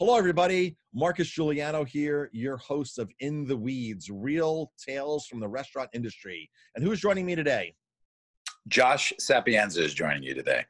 Hello, everybody. Marcus Guiliano here, your host of In the Weeds, real tales from the restaurant industry. And who's joining me today? Josh Sapienza is joining you today.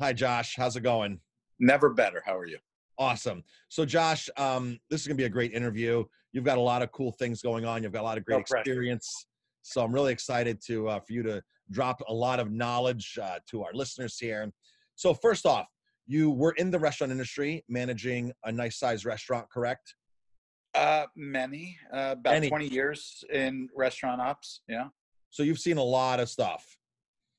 Hi, Josh. How's it going? Never better. How are you? Awesome. So, Josh, um, this is going to be a great interview. You've got a lot of cool things going on. You've got a lot of great no experience. So, I'm really excited to uh, for you to drop a lot of knowledge uh, to our listeners here. So, first off, you were in the restaurant industry managing a nice sized restaurant, correct? Uh, many, uh, about many. 20 years in restaurant ops. Yeah. So you've seen a lot of stuff.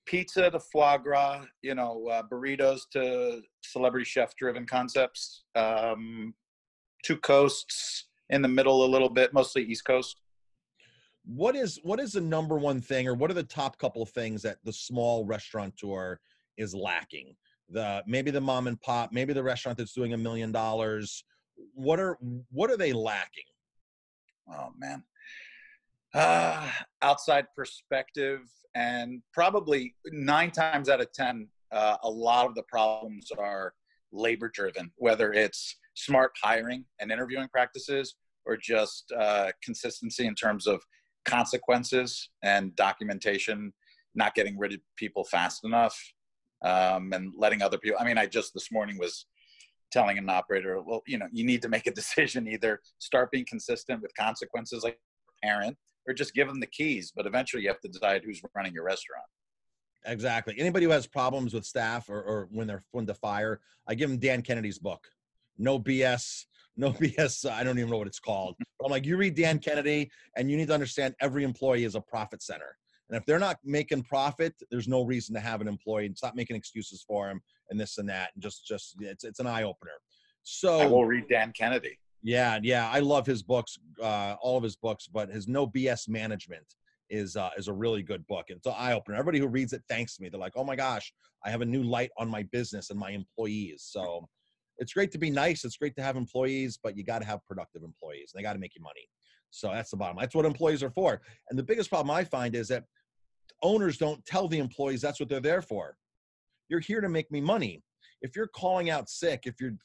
Pizza to foie gras, you know, uh, burritos to celebrity chef driven concepts. Um, two coasts in the middle a little bit, mostly East Coast. What is what is the number one thing, or what are the top couple of things that the small restaurateur is lacking? The maybe the mom and pop, maybe the restaurant that's doing a million dollars. What are what are they lacking? Oh man. Uh, outside perspective, and probably nine times out of ten, uh, a lot of the problems are labor driven, whether it's smart hiring and interviewing practices or just uh, consistency in terms of consequences and documentation, not getting rid of people fast enough um, and letting other people. I mean, I just this morning was telling an operator, well, you know, you need to make a decision either start being consistent with consequences like parent or just give them the keys. But eventually you have to decide who's running your restaurant. Exactly. Anybody who has problems with staff or, or when they're when to fire, I give them Dan Kennedy's book. No BS. No BS. I don't even know what it's called. But I'm like, you read Dan Kennedy, and you need to understand every employee is a profit center. And if they're not making profit, there's no reason to have an employee and stop making excuses for them and this and that. And just, just it's, it's an eye opener. So I will read Dan Kennedy. Yeah, yeah, I love his books, uh, all of his books, but his No BS Management is uh, is a really good book. And it's an eye opener. Everybody who reads it thanks me. They're like, oh my gosh, I have a new light on my business and my employees. So it's great to be nice. It's great to have employees, but you got to have productive employees. And they got to make you money. So that's the bottom. That's what employees are for. And the biggest problem I find is that owners don't tell the employees that's what they're there for. You're here to make me money. If you're calling out sick, if you're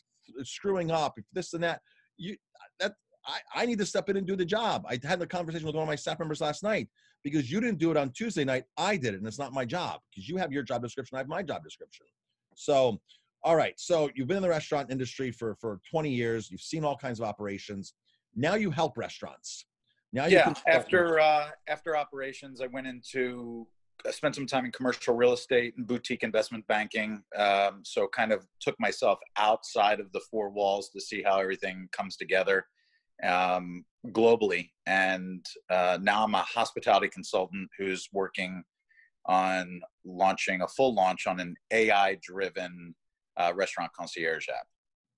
screwing up, if this and that, you that I, I need to step in and do the job. I had a conversation with one of my staff members last night because you didn't do it on Tuesday night. I did it, and it's not my job because you have your job description. I have my job description. So, all right. So you've been in the restaurant industry for for 20 years. You've seen all kinds of operations. Now you help restaurants. Now yeah, after uh, after operations, I went into I spent some time in commercial real estate and boutique investment banking. Um, so kind of took myself outside of the four walls to see how everything comes together um, globally. And uh, now I'm a hospitality consultant who's working on launching a full launch on an AI-driven uh, restaurant concierge app.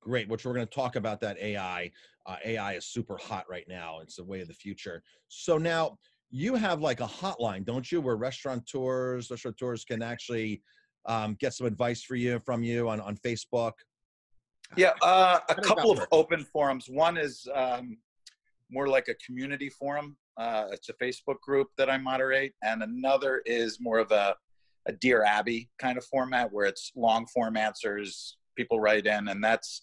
Great, which we're going to talk about that AI. Uh, AI is super hot right now. It's the way of the future. So now you have like a hotline, don't you, where restaurateurs, restaurateurs can actually um, get some advice for you from you on, on Facebook? Yeah, uh, a couple of open forums. One is um, more like a community forum. Uh, it's a Facebook group that I moderate, and another is more of a, a Dear Abby kind of format where it's long form answers. People write in, and that's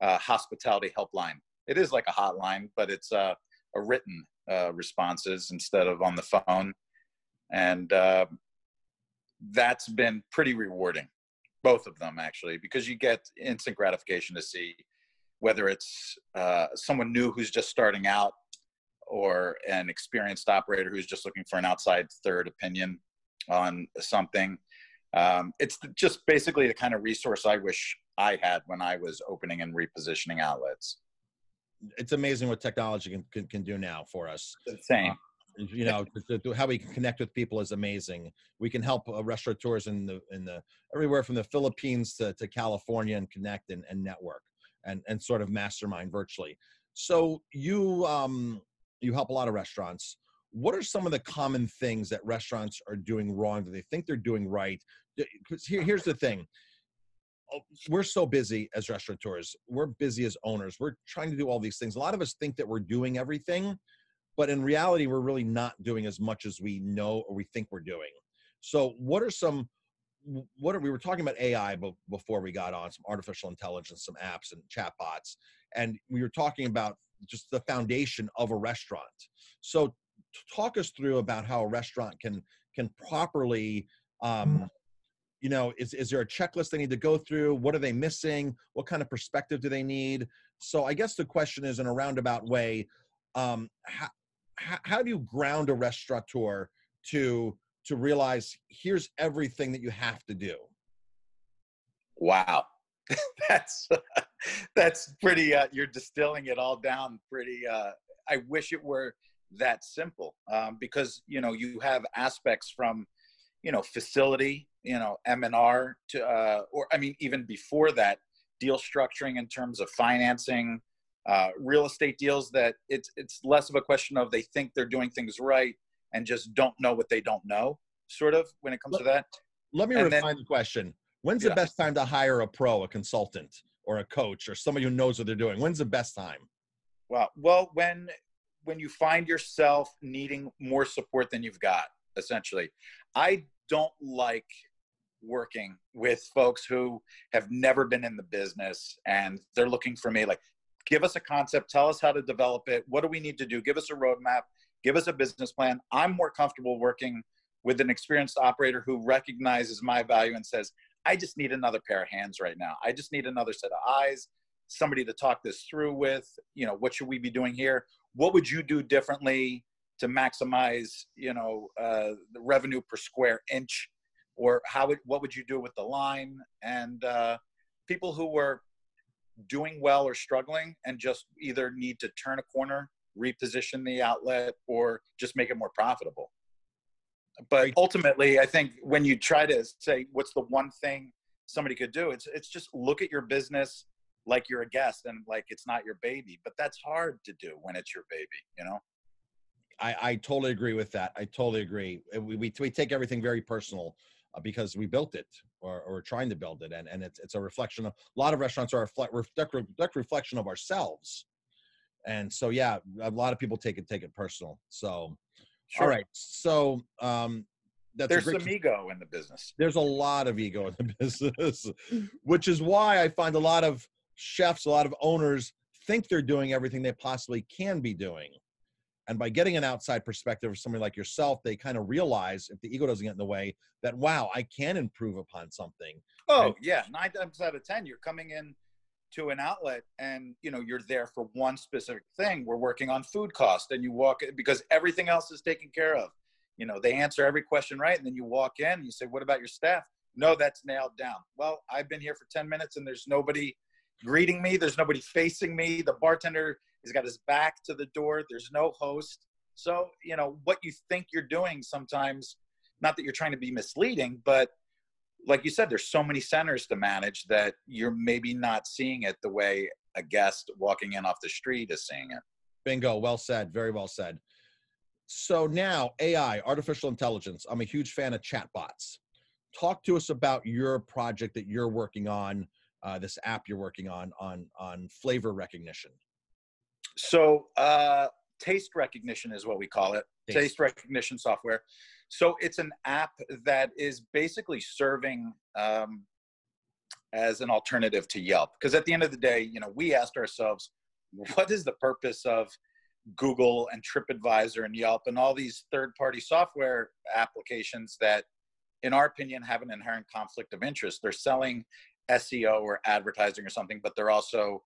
uh, hospitality helpline. It is like a hotline, but it's uh, a written uh, responses instead of on the phone, and uh, that's been pretty rewarding. Both of them actually, because you get instant gratification to see whether it's uh, someone new who's just starting out or an experienced operator who's just looking for an outside third opinion on something. Um, it's just basically the kind of resource I wish I had when I was opening and repositioning outlets. It's amazing what technology can, can, can do now for us. Same. Uh, you know how we can connect with people is amazing we can help uh, restaurateurs in the in the everywhere from the philippines to, to california and connect and, and network and and sort of mastermind virtually so you um you help a lot of restaurants what are some of the common things that restaurants are doing wrong that they think they're doing right because here, here's the thing we're so busy as restaurateurs. We're busy as owners. We're trying to do all these things. A lot of us think that we're doing everything, but in reality, we're really not doing as much as we know or we think we're doing. So, what are some what are we were talking about AI before we got on some artificial intelligence, some apps and chatbots, and we were talking about just the foundation of a restaurant. So, talk us through about how a restaurant can can properly um, you know is, is there a checklist they need to go through? What are they missing? What kind of perspective do they need? So i guess the question is in a roundabout way um, how, how do you ground a restaurateur to to realize here's everything that you have to do wow. That's that's pretty uh, you're distilling it all down pretty uh, i wish it were that simple um, because you know you have aspects from you know facility you know m&r to uh, or i mean even before that deal structuring in terms of financing uh, real estate deals that it's it's less of a question of they think they're doing things right and just don't know what they don't know sort of when it comes let, to that. let me and refine then, the question. When's yeah. the best time to hire a pro a consultant or a coach or somebody who knows what they're doing? When's the best time? Well well when when you find yourself needing more support than you've got essentially. I don't like working with folks who have never been in the business and they're looking for me like give us a concept tell us how to develop it. What do we need to do? Give us a roadmap. Give us a business plan. I'm more comfortable working with an experienced operator who recognizes my value and says i just need another pair of hands right now. I just need another set of eyes somebody to talk this through with. You know what should we be doing here? What would you do differently to maximize you know uh, the revenue per square inch or how would what would you do with the line? And uh, people who were doing well or struggling and just either need to turn a corner reposition the outlet or just make it more profitable. But ultimately i think when you try to say what's the one thing somebody could do? It's it's just look at your business like you're a guest and like it's not your baby. But that's hard to do when it's your baby you know? I i totally agree with that. I totally agree. We we, we take everything very personal because we built it or, or trying to build it and and it's it's a reflection of a lot of restaurants are a direct, reflection of ourselves. And so yeah a lot of people take it take it personal. So sure. all right. So um that's there's some ego in the business. there's a lot of ego in the business which is why i find a lot of chefs, a lot of owners think they're doing everything they possibly can be doing. And by getting an outside perspective of somebody like yourself, they kind of realize if the ego doesn't get in the way that, wow, I can improve upon something. Oh, yeah. Nine times out of 10, you're coming in to an outlet and you know you're there for one specific thing we're working on food cost and you walk because everything else is taken care of you know they answer every question right and then you walk in and you say what about your staff no that's nailed down well i've been here for 10 minutes and there's nobody greeting me. There's nobody facing me. The bartender has got his back to the door. There's no host. So, you know, what you think you're doing sometimes, not that you're trying to be misleading, but like you said, there's so many centers to manage that you're maybe not seeing it the way a guest walking in off the street is seeing it. Bingo. Well said. Very well said. So now AI, artificial intelligence. I'm a huge fan of chatbots. Talk to us about your project that you're working on uh, this app you're working on on on flavor recognition? So uh, taste recognition is what we call it. Taste. taste recognition software. So it's an app that is basically serving um, as an alternative to Yelp. Because at the end of the day, you know, we asked ourselves, what is the purpose of Google and TripAdvisor and Yelp and all these third-party software applications that, in our opinion, have an inherent conflict of interest? They're selling SEO or advertising or something, but they're also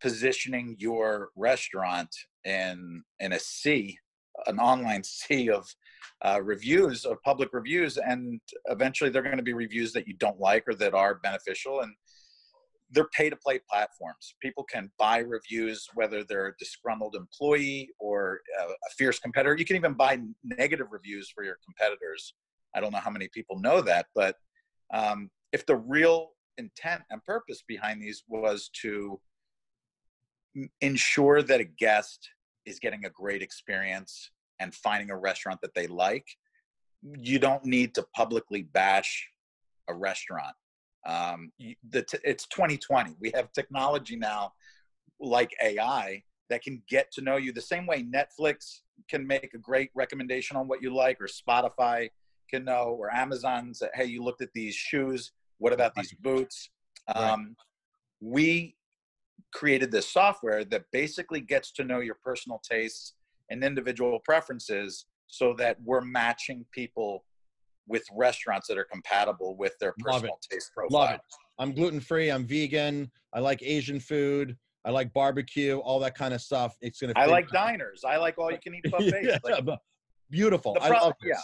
positioning your restaurant in in a sea, an online sea of uh, reviews of public reviews, and eventually they're going to be reviews that you don't like or that are beneficial and they're pay to play platforms. People can buy reviews, whether they're a disgruntled employee or a, fierce competitor. You can even buy negative reviews for your competitors. I don't know how many people know that, but um, if the real intent and purpose behind these was to ensure that a guest is getting a great experience and finding a restaurant that they like you don't need to publicly bash a restaurant um, the t- it's 2020 we have technology now like ai that can get to know you the same way netflix can make a great recommendation on what you like or spotify can know, or Amazon's, hey, you looked at these shoes. What about these boots? Um, We created this software that basically gets to know your personal tastes and individual preferences so that we're matching people with restaurants that are compatible with their personal taste profile. Love it. I'm gluten free. I'm vegan. I like Asian food. I like barbecue, all that kind of stuff. It's gonna. I like diners. I like all you can eat buffets. yeah, like, beautiful. Pro- I love this. Yeah.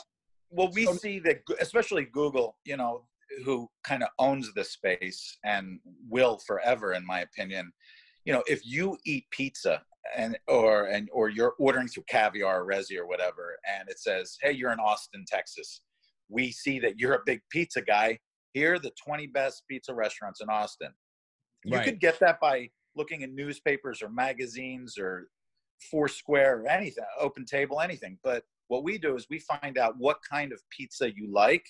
Well, we so, see that, especially Google. You know, who kind of owns the space and will forever, in my opinion. You know, if you eat pizza and or and or you're ordering through caviar or Resy or whatever, and it says, "Hey, you're in Austin, Texas," we see that you're a big pizza guy. Here are the 20 best pizza restaurants in Austin. You right. could get that by looking in newspapers or magazines or Foursquare or anything, Open Table, anything. But what we do is we find out what kind of pizza you like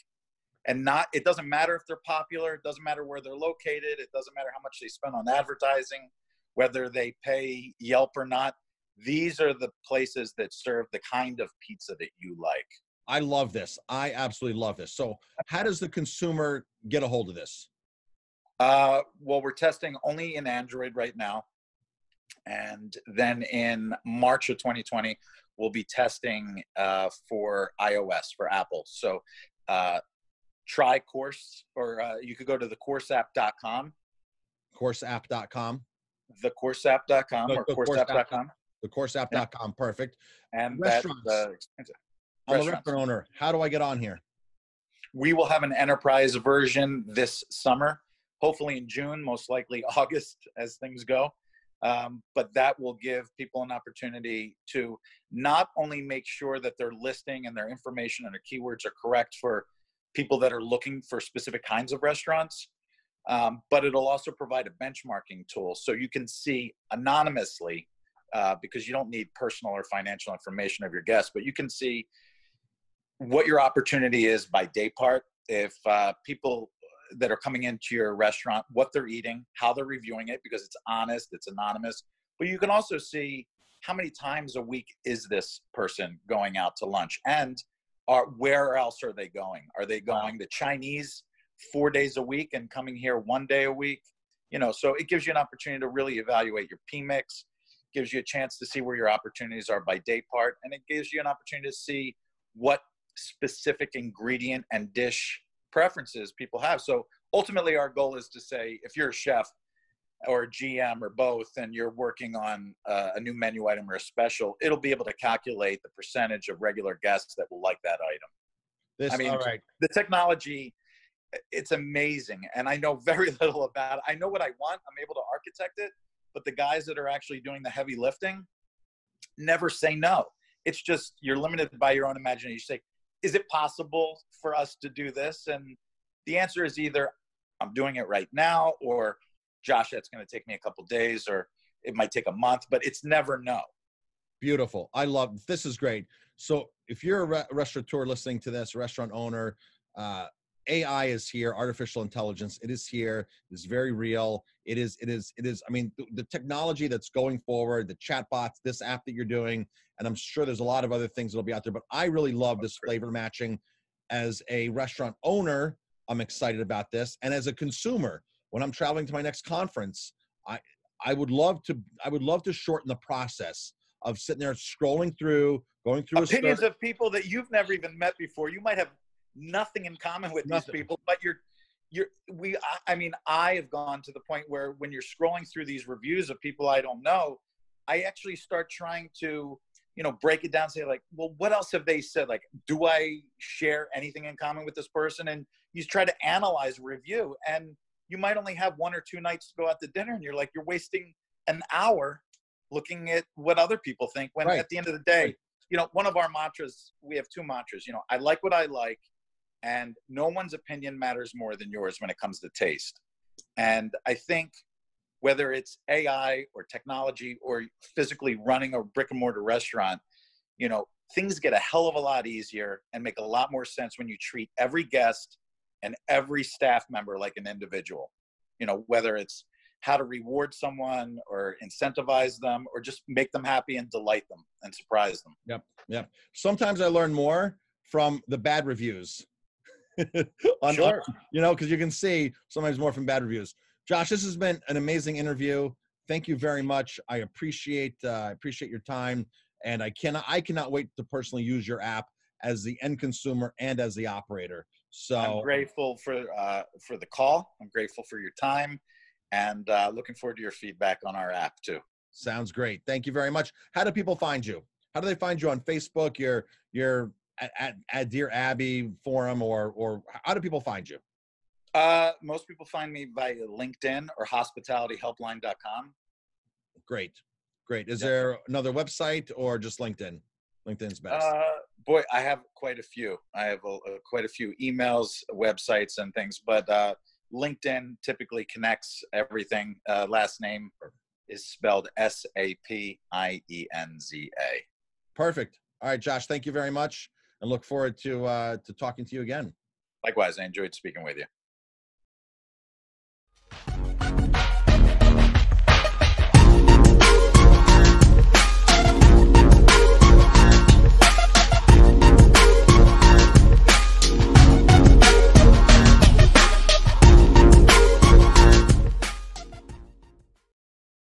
and not it doesn't matter if they're popular it doesn't matter where they're located it doesn't matter how much they spend on advertising whether they pay yelp or not these are the places that serve the kind of pizza that you like. I love this. I absolutely love this. So how does the consumer get a hold of this? Uh, well we're testing only in android right now. And then in march of 2020 we'll be testing uh, for ios for apple. So uh, try course or uh, you could go to the courseapp.com courseapp.com thecourseapp.com or courseapp.com the courseapp.com yeah. perfect. And restaurants. uh, i'm a restaurant owner. How do i get on here? We will have an enterprise version this summer hopefully in june most likely august as things go. Um, but that will give people an opportunity to not only make sure that their listing and their information and their keywords are correct for people that are looking for specific kinds of restaurants. Um, but it'll also provide a benchmarking tool so you can see anonymously uh, because you don't need personal or financial information of your guests, but you can see what your opportunity is by day part. If uh, people that are coming into your restaurant, what they're eating, how they're reviewing it, because it's honest, it's anonymous. But you can also see how many times a week is this person going out to lunch and are where else are they going? Are they going to Chinese four days a week and coming here one day a week? You know, so it gives you an opportunity to really evaluate your P mix, gives you a chance to see where your opportunities are by day part, and it gives you an opportunity to see what specific ingredient and dish preferences people have. So ultimately, our goal is to say if you're a chef, or GM or both, and you're working on uh, a new menu item or a special, it'll be able to calculate the percentage of regular guests that will like that item. This, I mean, all right. the technology, it's amazing. And I know very little about it. I know what I want, I'm able to architect it, but the guys that are actually doing the heavy lifting never say no. It's just you're limited by your own imagination. You say, is it possible for us to do this? And the answer is either I'm doing it right now or Josh, that's going to take me a couple days or it might take a month, but it's never no. Beautiful. I love this is great. So if you're a re- restaurateur listening to this, restaurant owner, uh, AI is here, artificial intelligence. It is here. It's very real. It is. It is. It is. I mean, the, the technology that's going forward, the chatbots, this app that you're doing, and I'm sure there's a lot of other things that'll be out there. But I really love this flavor matching. As a restaurant owner, I'm excited about this, and as a consumer, when I'm traveling to my next conference, I I would love to I would love to shorten the process of sitting there scrolling through, going through opinions of people that you've never even met before. You might have nothing in common with nothing. these people, but you're you're we I, I mean I have gone to the point where when you're scrolling through these reviews of people I don't know, I actually start trying to you know break it down say like well what else have they said like do i share anything in common with this person and you try to analyze review and you might only have one or two nights to go out to dinner and you're like you're wasting an hour looking at what other people think when right. at the end of the day you know one of our mantras we have two mantras you know i like what i like and no one's opinion matters more than yours when it comes to taste and i think whether it's ai or technology or physically running a brick and mortar restaurant you know things get a hell of a lot easier and make a lot more sense when you treat every guest and every staff member like an individual you know whether it's how to reward someone or incentivize them or just make them happy and delight them and surprise them yep yep sometimes i learn more from the bad reviews. on, Sure. you know, because you can see sometimes more from bad reviews. Josh, this has been an amazing interview. Thank you very much. I appreciate uh, I appreciate your time, and I cannot I cannot wait to personally use your app as the end consumer and as the operator. So I'm grateful for uh, for the call. I'm grateful for your time, and uh, looking forward to your feedback on our app too. Sounds great. Thank you very much. How do people find you? How do they find you on Facebook? Your your at, at, at Dear Abby forum or or how do people find you? Uh, most people find me via LinkedIn or hospitalityhelpline.com. Great, great. Is Yeah. there another website or just LinkedIn? LinkedIn's best. Uh, boy, I have quite a few. I have a, a- quite a few emails, websites, and things, but uh, LinkedIn typically connects everything. Uh, last name is spelled S A P I E N Z A. Perfect. All right, Josh. Thank you very much, and look forward to uh, to talking to you again. Likewise, I enjoyed speaking with you.